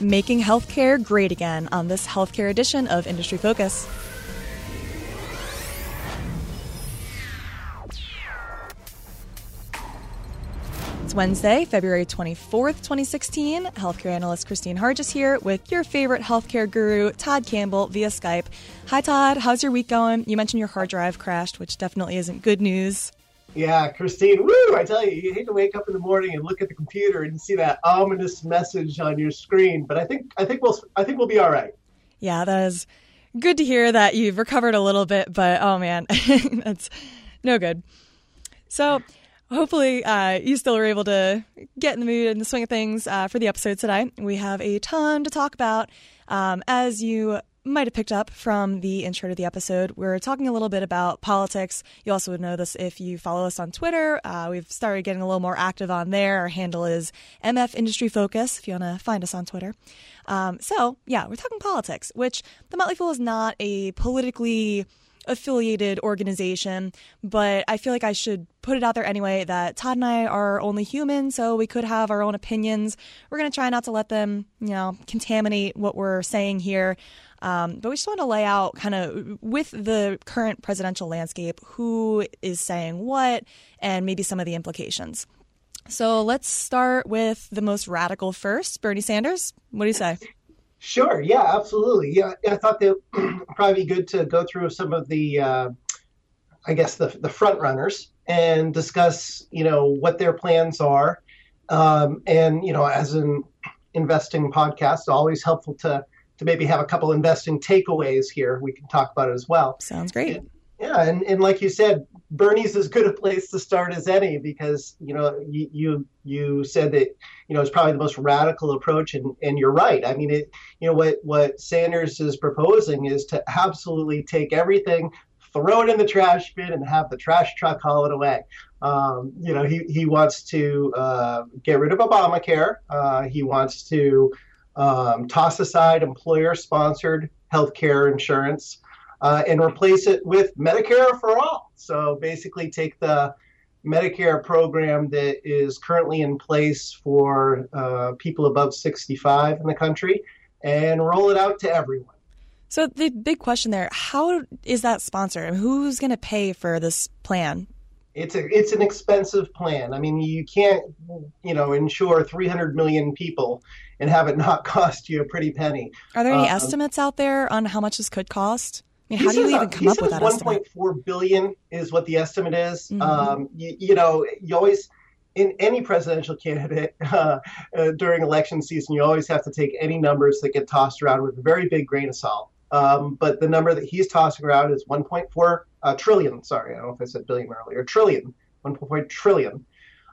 making healthcare great again on this healthcare edition of Industry Focus. It's Wednesday, February 24th, 2016. Healthcare analyst Kristine Harjes here with your favorite healthcare guru, Todd Campbell, via Skype. Hi, Todd. How's your week going? You mentioned your hard drive crashed, which definitely isn't good news. Yeah, Kristine, woo! I tell you, you hate to wake up in the morning and look at the computer and see that ominous message on your screen. But I think I think we'll I think we'll be all right. Yeah, that is good to hear that you've recovered a little bit, but oh man, that's no good. So hopefully uh, you still were able to get in the mood and the swing of things uh, for the episode today. We have a ton to talk about. Um, as you might have picked up from the intro to the episode, we're talking a little bit about politics. You also would know this if you follow us on Twitter. Uh, we've started getting a little more active on there. Our handle is MF Industry Focus if you want to find us on Twitter. Um, so, yeah, we're talking politics, which the Motley Fool is not a politically affiliated organization, but I feel like I should put it out there anyway that Todd and I are only human, so we could have our own opinions. We're going to try not to let them, you know, contaminate what we're saying here. Um, but we just want to lay out kind of with the current presidential landscape who is saying what and maybe some of the implications. So let's start with the most radical first. Bernie Sanders, what do you say? Sure. Yeah, absolutely. Yeah, I thought that probably be good to go through some of the, uh, I guess the the front runners and discuss, you know, what their plans are, um, and you know, as an investing podcast, always helpful to to maybe have a couple investing takeaways here. We can talk about it as well. Sounds great. And, yeah, and, and like you said, Bernie's as good a place to start as any because you know you you, you said that you know it's probably the most radical approach, and, and you're right. I mean, it you know what what Sanders is proposing is to absolutely take everything, throw it in the trash bin, and have the trash truck haul it away. Um, you know, he he wants to uh, get rid of Obamacare. Uh, he wants to um, toss aside employer-sponsored health care insurance uh, and replace it with Medicare for all. So basically, take the Medicare program that is currently in place for uh, people above 65 in the country and roll it out to everyone. So the big question there: How is that sponsored? Who's going to pay for this plan? It's a it's an expensive plan. I mean, you can't you know insure 300 million people and have it not cost you a pretty penny. Are there any um, estimates out there on how much this could cost? I mean, how do you even come up with that 1.4 billion is what the estimate is. Mm-hmm. Um, you, you, know, you always in any presidential candidate uh, uh, during election season, you always have to take any numbers that get tossed around with a very big grain of salt. Um, but the number that he's tossing around is 1.4 uh, trillion. Sorry, I don't know if I said billion earlier. Trillion, 1.4 trillion,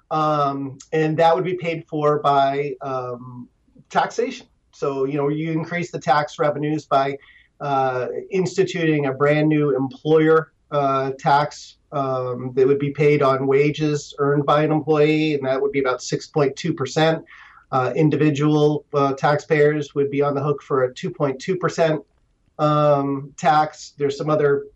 um, and that would be paid for by um, taxation. So you know, you increase the tax revenues by uh, instituting a brand new employer uh, tax um, that would be paid on wages earned by an employee, and that would be about 6.2 percent. Uh, individual uh, taxpayers would be on the hook for a 2.2 percent um, tax. There's some other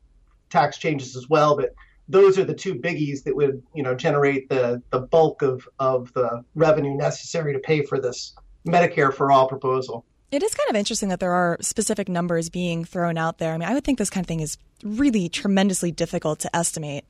tax changes as well, but those are the two biggies that would you know generate the the bulk of of the revenue necessary to pay for this Medicare for all proposal. It is kind of interesting that there are specific numbers being thrown out there. I mean, I would think this kind of thing is really tremendously difficult to estimate.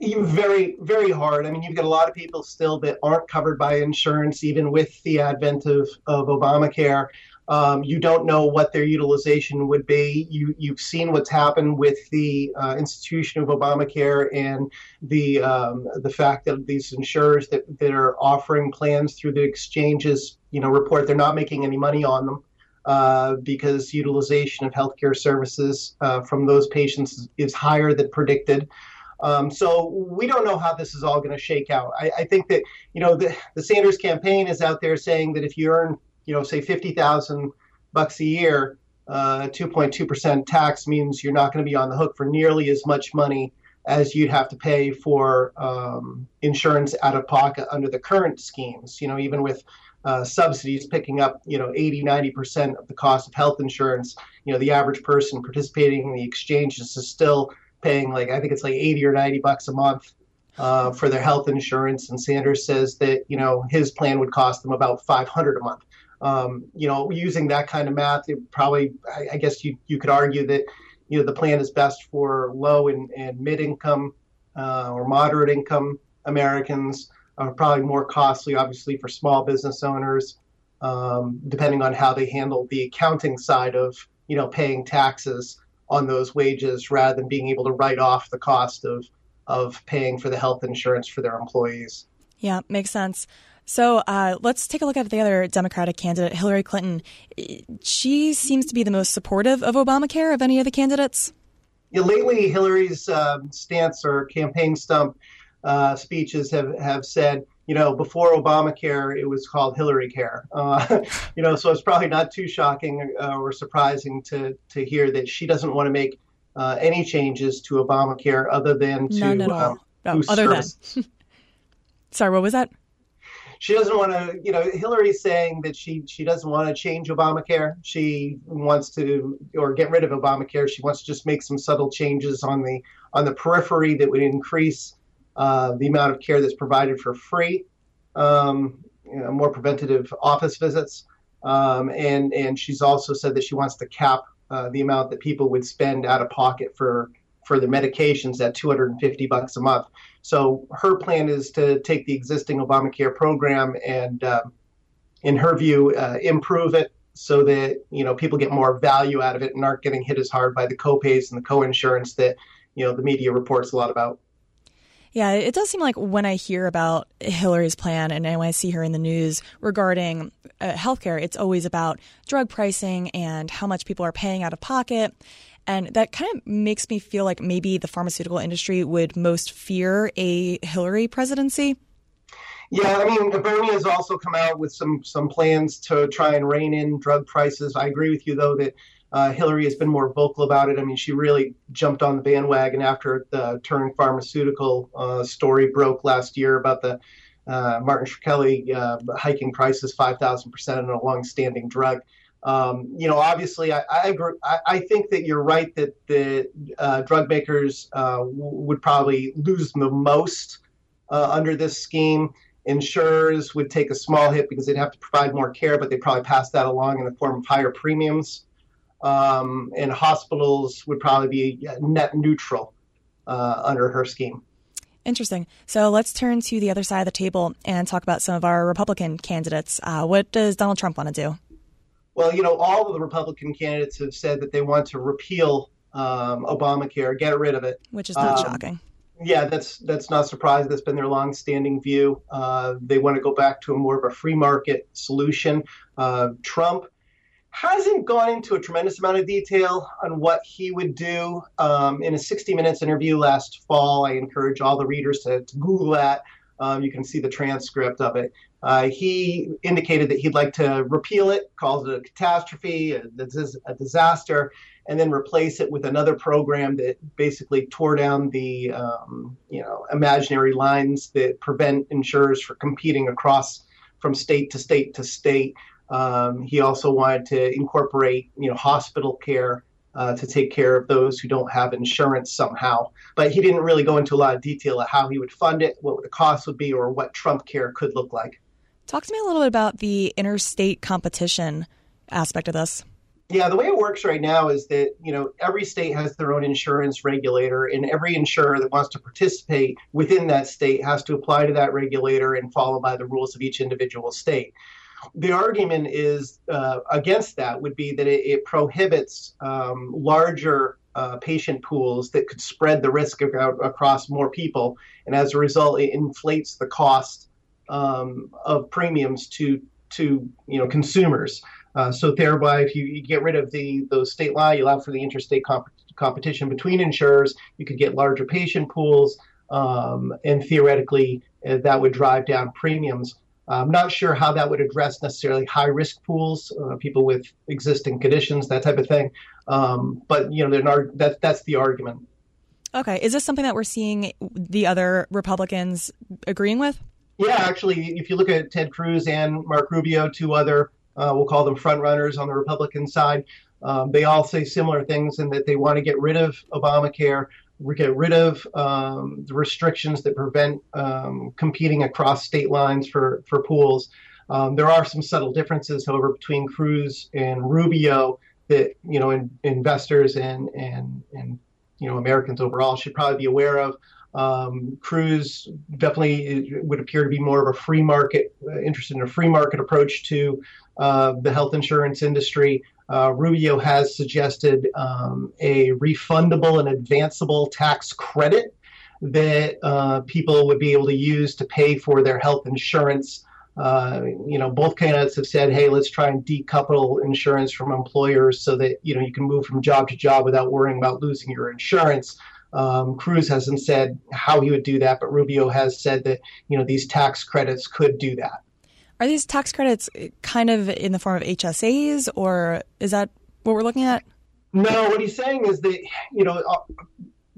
Very, very hard. I mean, you've got a lot of people still that aren't covered by insurance, even with the advent of, of Obamacare. Um, you don't know what their utilization would be. You, you've seen what's happened with the uh, institution of Obamacare and the um, the fact that these insurers that, that are offering plans through the exchanges, you know, report they're not making any money on them. Uh, because utilization of healthcare services uh, from those patients is higher than predicted. Um, so we don't know how this is all going to shake out. I, I, think that you know the, the Sanders campaign is out there saying that if you earn you know, say 50,000 bucks a year, uh, 2.2% tax means you're not going to be on the hook for nearly as much money as you'd have to pay for um, insurance out of pocket under the current schemes. You know, even with uh, subsidies picking up, you know, 80, 90% of the cost of health insurance, you know, the average person participating in the exchanges is still paying like, I think it's like 80 or 90 bucks a month uh, for their health insurance. And Sanders says that, you know, his plan would cost them about 500 a month. Um, you know, using that kind of math, it probably, I, I, guess you, you could argue that, you know, the plan is best for low and, and mid income uh, or moderate income Americans, uh, probably more costly, obviously, for small business owners, um, depending on how they handle the accounting side of, you know, paying taxes on those wages rather than being able to write off the cost of, of paying for the health insurance for their employees. Yeah, makes sense. So uh, let's take a look at the other Democratic candidate, Hillary Clinton. She seems to be the most supportive of Obamacare of any of the candidates. Yeah, lately, Hillary's um, stance or campaign stump uh, speeches have, have said, you know, before Obamacare, it was called Hillary Care. Uh, you know, so it's probably not too shocking uh, or surprising to, to hear that she doesn't want to make uh, any changes to Obamacare other than to None at all. Um, other services. than. Sorry, what was that? she doesn't want to, you know, Hillary's saying that she she doesn't want to change Obamacare. She wants to or get rid of Obamacare. She wants to just make some subtle changes on the on the periphery that would increase uh, the amount of care that's provided for free, um, you know, more preventative office visits, um, and and she's also said that she wants to cap uh, the amount that people would spend out of pocket for for the medications at 250 bucks a month. So her plan is to take the existing Obamacare program and, uh, in her view, uh, improve it so that you know people get more value out of it and aren't getting hit as hard by the copays and the co-insurance that you know the media reports a lot about. Yeah, it does seem like when I hear about Hillary's plan and when I see her in the news regarding uh, healthcare, it's always about drug pricing and how much people are paying out of pocket. And that kind of makes me feel like maybe the pharmaceutical industry would most fear a Hillary presidency. Yeah, I mean, Bernie has also come out with some some plans to try and rein in drug prices. I agree with you, though, that uh, Hillary has been more vocal about it. I mean, she really jumped on the bandwagon after the Turing Pharmaceutical uh, story broke last year about the uh, Martin Shkreli uh, hiking prices 5,000% on a long-standing drug. Um, you know, obviously, I, I agree. I, I, think that you're right that the uh, drug makers uh, w- would probably lose the most under this scheme. Insurers would take a small hit because they'd have to provide more care, but they'd probably pass that along in the form of higher premiums. Um, and hospitals would probably be net neutral uh, under her scheme. Interesting. So let's turn to the other side of the table and talk about some of our Republican candidates. Uh, what does Donald Trump want to do? Well, you know, all of the Republican candidates have said that they want to repeal um, Obamacare, get rid of it, which is not um, shocking. Yeah, that's that's not surprising. That's been their long-standing view. Uh, they want to go back to a more of a free market solution. Uh, Trump hasn't gone into a tremendous amount of detail on what he would do. Um, in a 60 Minutes interview last fall, I encourage all the readers to, to Google that. Um, you can see the transcript of it. Uh, he indicated that he'd like to repeal it, calls it a catastrophe, a, a, disaster, and then replace it with another program that basically tore down the um, you know imaginary lines that prevent insurers from competing across from state to state to state. Um, he also wanted to incorporate you know hospital care uh, to take care of those who don't have insurance somehow. But he didn't really go into a lot of detail of how he would fund it, what the cost would be, or what Trump Care could look like. Talk to me a little bit about the interstate competition aspect of this. Yeah, the way it works right now is that you know every state has their own insurance regulator, and every insurer that wants to participate within that state has to apply to that regulator and follow by the rules of each individual state the argument is uh, against that would be that it, it prohibits um, larger uh, patient pools that could spread the risk across more people, and as a result, it inflates the cost um, of premiums to to you know consumers. Uh, so thereby, if you, you, get rid of the those state law, you allow for the interstate comp- competition between insurers. You could get larger patient pools, um, and theoretically, uh, that would drive down premiums. I'm not sure how that would address necessarily high risk pools, uh, people with existing conditions, that type of thing. Um, but you know, that that's the argument. Okay, is this something that we're seeing the other Republicans agreeing with? Yeah, actually, if you look at Ted Cruz and Marco Rubio, two other uh, we'll call them front runners on the Republican side, um, they all say similar things in that they want to get rid of Obamacare get rid of um, the restrictions that prevent um, competing across state lines for, for pools. Um, there are some subtle differences, however, between Cruz and Rubio that you know in, investors and and and you know Americans overall should probably be aware of. Um, Cruz definitely would appear to be more of a free market, uh, interested in a free market approach to uh, the health insurance industry. Uh, Rubio has suggested um, a refundable and advanceable tax credit that uh, people would be able to use to pay for their health insurance. Uh, you know, both candidates have said, "Hey, let's try and decouple insurance from employers so that you know you can move from job to job without worrying about losing your insurance." Um, Cruz hasn't said how he would do that, but Rubio has said that you know these tax credits could do that. Are these tax credits kind of in the form of HSAs, or is that what we're looking at? No, what he's saying is that you know uh,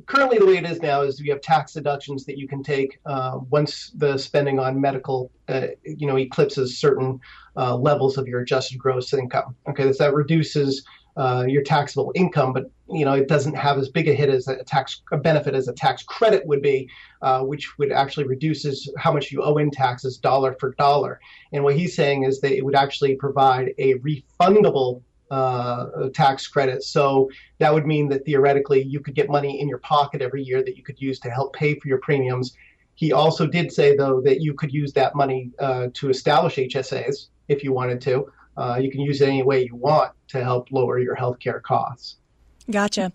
currently the way it is now is you have tax deductions that you can take uh, once the spending on medical uh, you know eclipses certain uh, levels of your adjusted gross income. Okay, so that reduces uh, your taxable income, but you know it doesn't have as big a hit as a tax a benefit as a tax credit would be, uh, which would actually reduces how much you owe in taxes dollar for dollar. And what he's saying is that it would actually provide a refundable uh, tax credit. So that would mean that theoretically you could get money in your pocket every year that you could use to help pay for your premiums. He also did say, though, that you could use that money uh, to establish HSAs if you wanted to. Uh, you can use it any way you want to help lower your healthcare costs. Gotcha.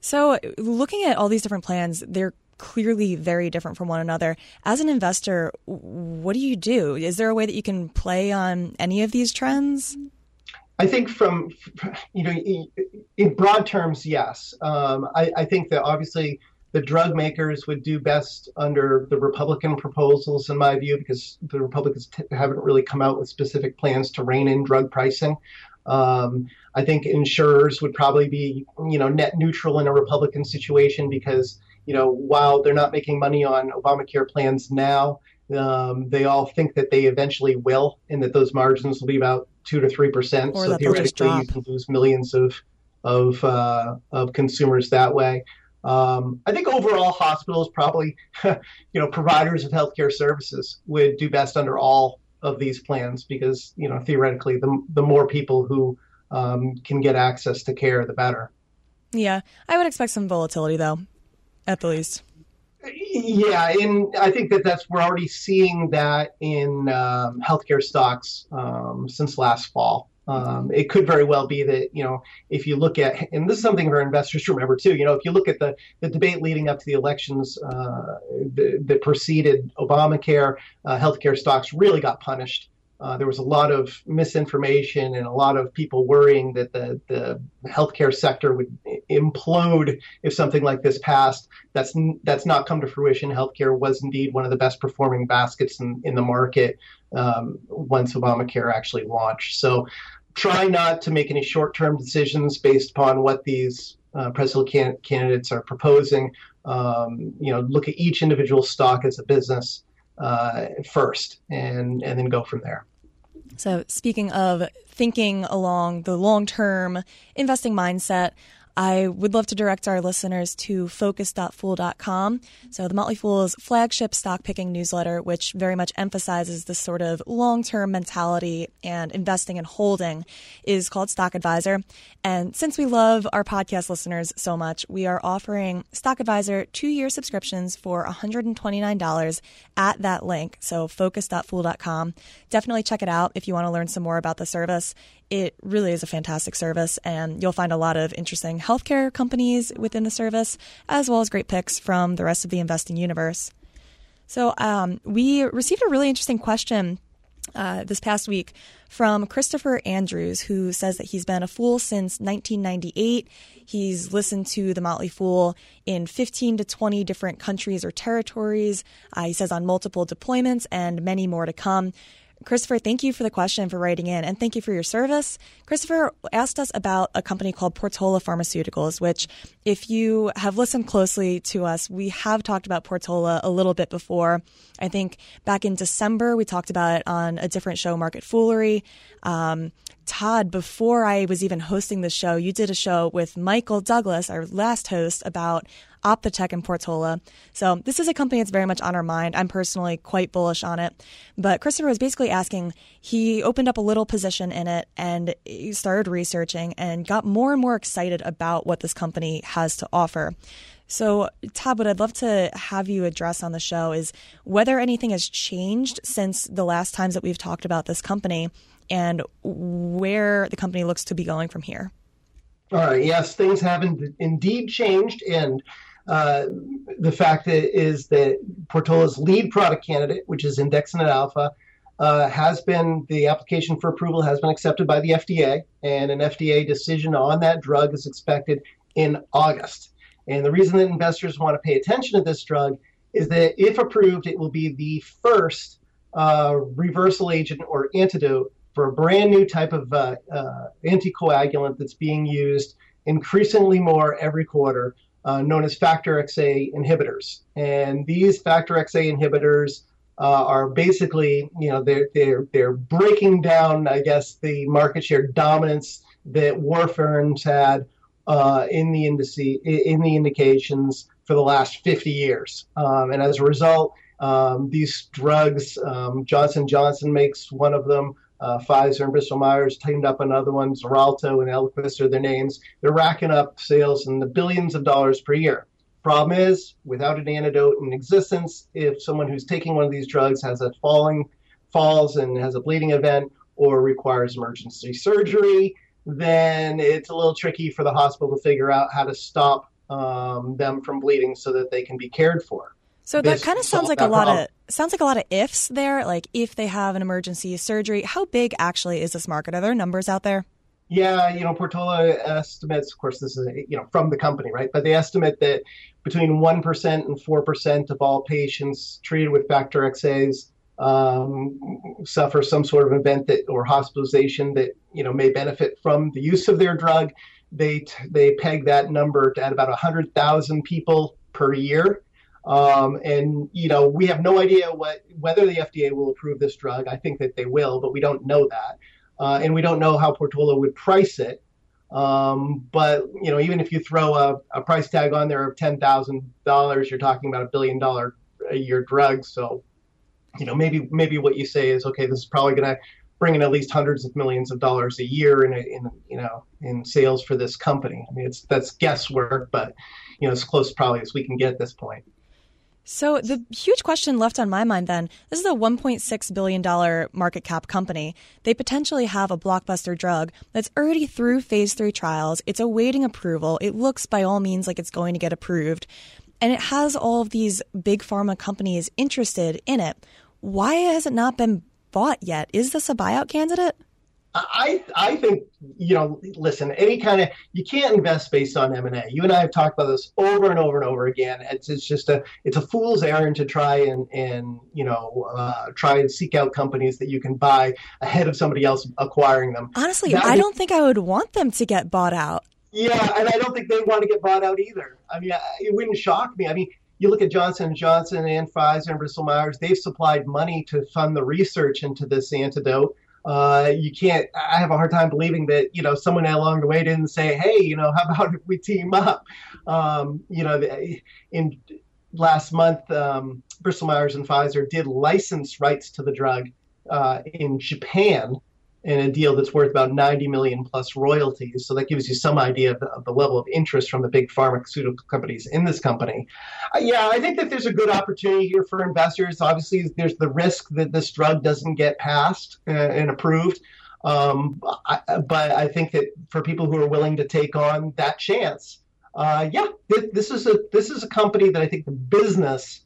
So, looking at all these different plans, they're clearly very different from one another. As an investor, what do you do? Is there a way that you can play on any of these trends? I think from you know in broad terms, yes. Um, I, I, think that obviously the drug makers would do best under the Republican proposals, in my view, because the Republicans t- haven't really come out with specific plans to rein in drug pricing. Um, I think insurers would probably be, you know, net neutral in a Republican situation because, you know, while they're not making money on Obamacare plans now, um, they all think that they eventually will, and that those margins will be about two to three percent. So theoretically, you can lose millions of of uh, of consumers that way. Um, I think overall, hospitals probably, you know, providers of healthcare services would do best under all of these plans because, you know, theoretically, the the more people who um, can get access to care, the better. Yeah, I would expect some volatility though, at the least. Yeah, and I think that that's we're already seeing that in um, healthcare stocks um, since last fall. Um, it could very well be that you know if you look at and this is something for investors to remember too. You know if you look at the the debate leading up to the elections uh, that, that preceded Obamacare, uh, healthcare stocks really got punished uh, there was a lot of misinformation and a lot of people worrying that the, the healthcare sector would implode if something like this passed. That's that's not come to fruition. Healthcare was indeed one of the best performing baskets in, in the market um, once Obamacare actually launched. So try not to make any short term decisions based upon what these uh, presidential can- candidates are proposing. Um, you know, look at each individual stock as a business uh, first, and and then go from there. So, speaking of thinking along the long term investing mindset, I would love to direct our listeners to focus.fool.com. So, the Motley Fool's flagship stock picking newsletter, which very much emphasizes this sort of long term mentality and investing and holding, is called Stock Advisor. And since we love our podcast listeners so much, we are offering Stock Advisor two year subscriptions for $129 at that link. So, focus.fool.com. Definitely check it out if you want to learn some more about the service it really is a fantastic service, and you'll find a lot of interesting healthcare companies within the service, as well as great picks from the rest of the investing universe. So, um, we received a really interesting question uh, this past week from Christopher Andrews, who says that he's been a fool since 1998. He's listened to The Motley Fool in 15 to 20 different countries or territories. Uh, he says on multiple deployments and many more to come. Christopher, thank you for the question for writing in and thank you for your service. Christopher asked us about a company called Portola Pharmaceuticals, which, if you have listened closely to us, we have talked about Portola a little bit before. I think back in December, we talked about it on a different show, Market Foolery. Um, Todd, before I was even hosting the show, you did a show with Michael Douglass, our last host, about Ophthotech in Portola. So this is a company that's very much on our mind. I'm personally quite bullish on it. But Christopher was basically asking, he opened up a little position in it and he started researching and got more and more excited about what this company has to offer. So, Todd, what I'd love to have you address on the show is whether anything has changed since the last times that we've talked about this company and where the company looks to be going from here. All right. Yes, things have indeed changed, and uh, the fact is that Portola's lead product candidate, which is Andexanet Alfa, uh, has been the application for approval has been accepted by the FDA, and an FDA decision on that drug is expected in August. And the reason that investors want to pay attention to this drug is that if approved, it will be the first uh, reversal agent or antidote for a brand new type of uh, uh, anticoagulant that's being used increasingly more every quarter, uh, known as factor XA inhibitors. And these factor XA inhibitors uh, are basically, you know, they're, they're, they're breaking down, I guess, the market share dominance that warfarins had uh, in the indice, in the indications for the last 50 years. Um, and as a result, um, these drugs, um, Johnson Johnson makes one of them. Uh, Pfizer and Bristol Myers teamed up on another one. Xarelto and Eliquis are their names. They're racking up sales in the billions of dollars per year. Problem is, without an antidote in existence, if someone who's taking one of these drugs has a falling, falls and has a bleeding event or requires emergency surgery, then it's a little tricky for the hospital to figure out how to stop um, them from bleeding so that they can be cared for. So that kind of sounds like a lot problem. of sounds like a lot of ifs there. Like if they have an emergency surgery, how big actually is this market? Are there numbers out there? Yeah, you know, Portola estimates. Of course, this is you know from the company, right? But they estimate that between one percent and four percent of all patients treated with factor XAs um, suffer some sort of event that or hospitalization that you know may benefit from the use of their drug. They they peg that number at about hundred thousand people per year. Um, and you know we have no idea what whether the FDA will approve this drug. I think that they will, but we don't know that, uh, and we don't know how Portola would price it. Um, but you know, even if you throw a, a price tag on there of ten thousand dollars, you're talking about a billion dollar a year drug. So you know, maybe maybe what you say is okay. This is probably going to bring in at least hundreds of millions of dollars a year in, in you know in sales for this company. I mean, it's that's guesswork, but you know, as close probably as we can get at this point. So the huge question left on my mind then, this is a 1.6 billion dollar market cap company. They potentially have a blockbuster drug that's already through phase 3 trials. It's awaiting approval. It looks by all means like it's going to get approved. And it has all of these big pharma companies interested in it. Why has it not been bought yet? Is this a buyout candidate? I I think you know. Listen, any kind of you can't invest based on M and A. You and I have talked about this over and over and over again. It's it's just a it's a fool's errand to try and and you know uh, try and seek out companies that you can buy ahead of somebody else acquiring them. Honestly, that I don't think I would want them to get bought out. Yeah, and I don't think they want to get bought out either. I mean, it wouldn't shock me. I mean, you look at Johnson & Johnson and Pfizer and Bristol Myers; they've supplied money to fund the research into this antidote. Uh, you can't. I have a hard time believing that you know someone along the way didn't say, "Hey, you know, how about if we team up?" Um, you know, in last month, um, Bristol Myers and Pfizer did license rights to the drug uh, in Japan in a deal that's worth about 90 million plus royalties. So that gives you some idea of the, of the level of interest from the big pharmaceutical companies in this company. Uh, yeah, I think that there's a good opportunity here for investors. Obviously, there's the risk that this drug doesn't get passed uh, and approved. Um, I, but I think that for people who are willing to take on that chance, uh, yeah, this, this is a this is a company that I think the business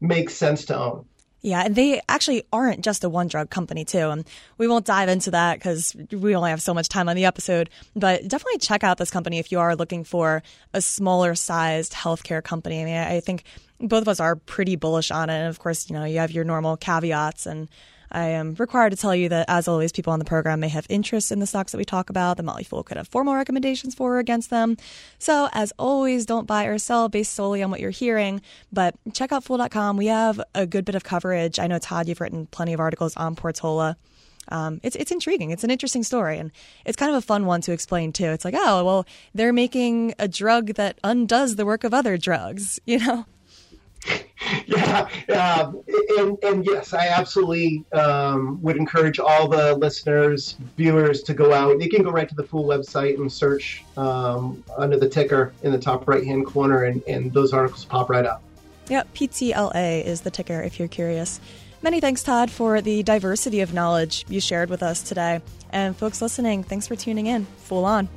makes sense to own. Yeah, and they actually aren't just a one drug company, too. And we won't dive into that because we only have so much time on the episode. But definitely check out this company if you are looking for a smaller sized healthcare company. I mean, I think both of us are pretty bullish on it. And of course, you know, you have your normal caveats and I am required to tell you that, as always, people on the program may have interest in the stocks that we talk about. The Motley Fool could have formal recommendations for or against them. So, as always, don't buy or sell based solely on what you're hearing. But check out Fool.com. We have a good bit of coverage. I know, Todd, you've written plenty of articles on Portola. um, it's it's intriguing. It's an interesting story, and it's kind of a fun one to explain too. It's like, oh, well, they're making a drug that undoes the work of other drugs, you know. yeah, um, and, and, yes, I absolutely um, would encourage all the listeners, viewers to go out. You can go right to the Fool website and search um, under the ticker in the top right hand corner, and, and those articles pop right up. Yep, PTLA is the ticker if you're curious. Many thanks, Todd, for the diversity of knowledge you shared with us today. And folks listening, thanks for tuning in. Fool on.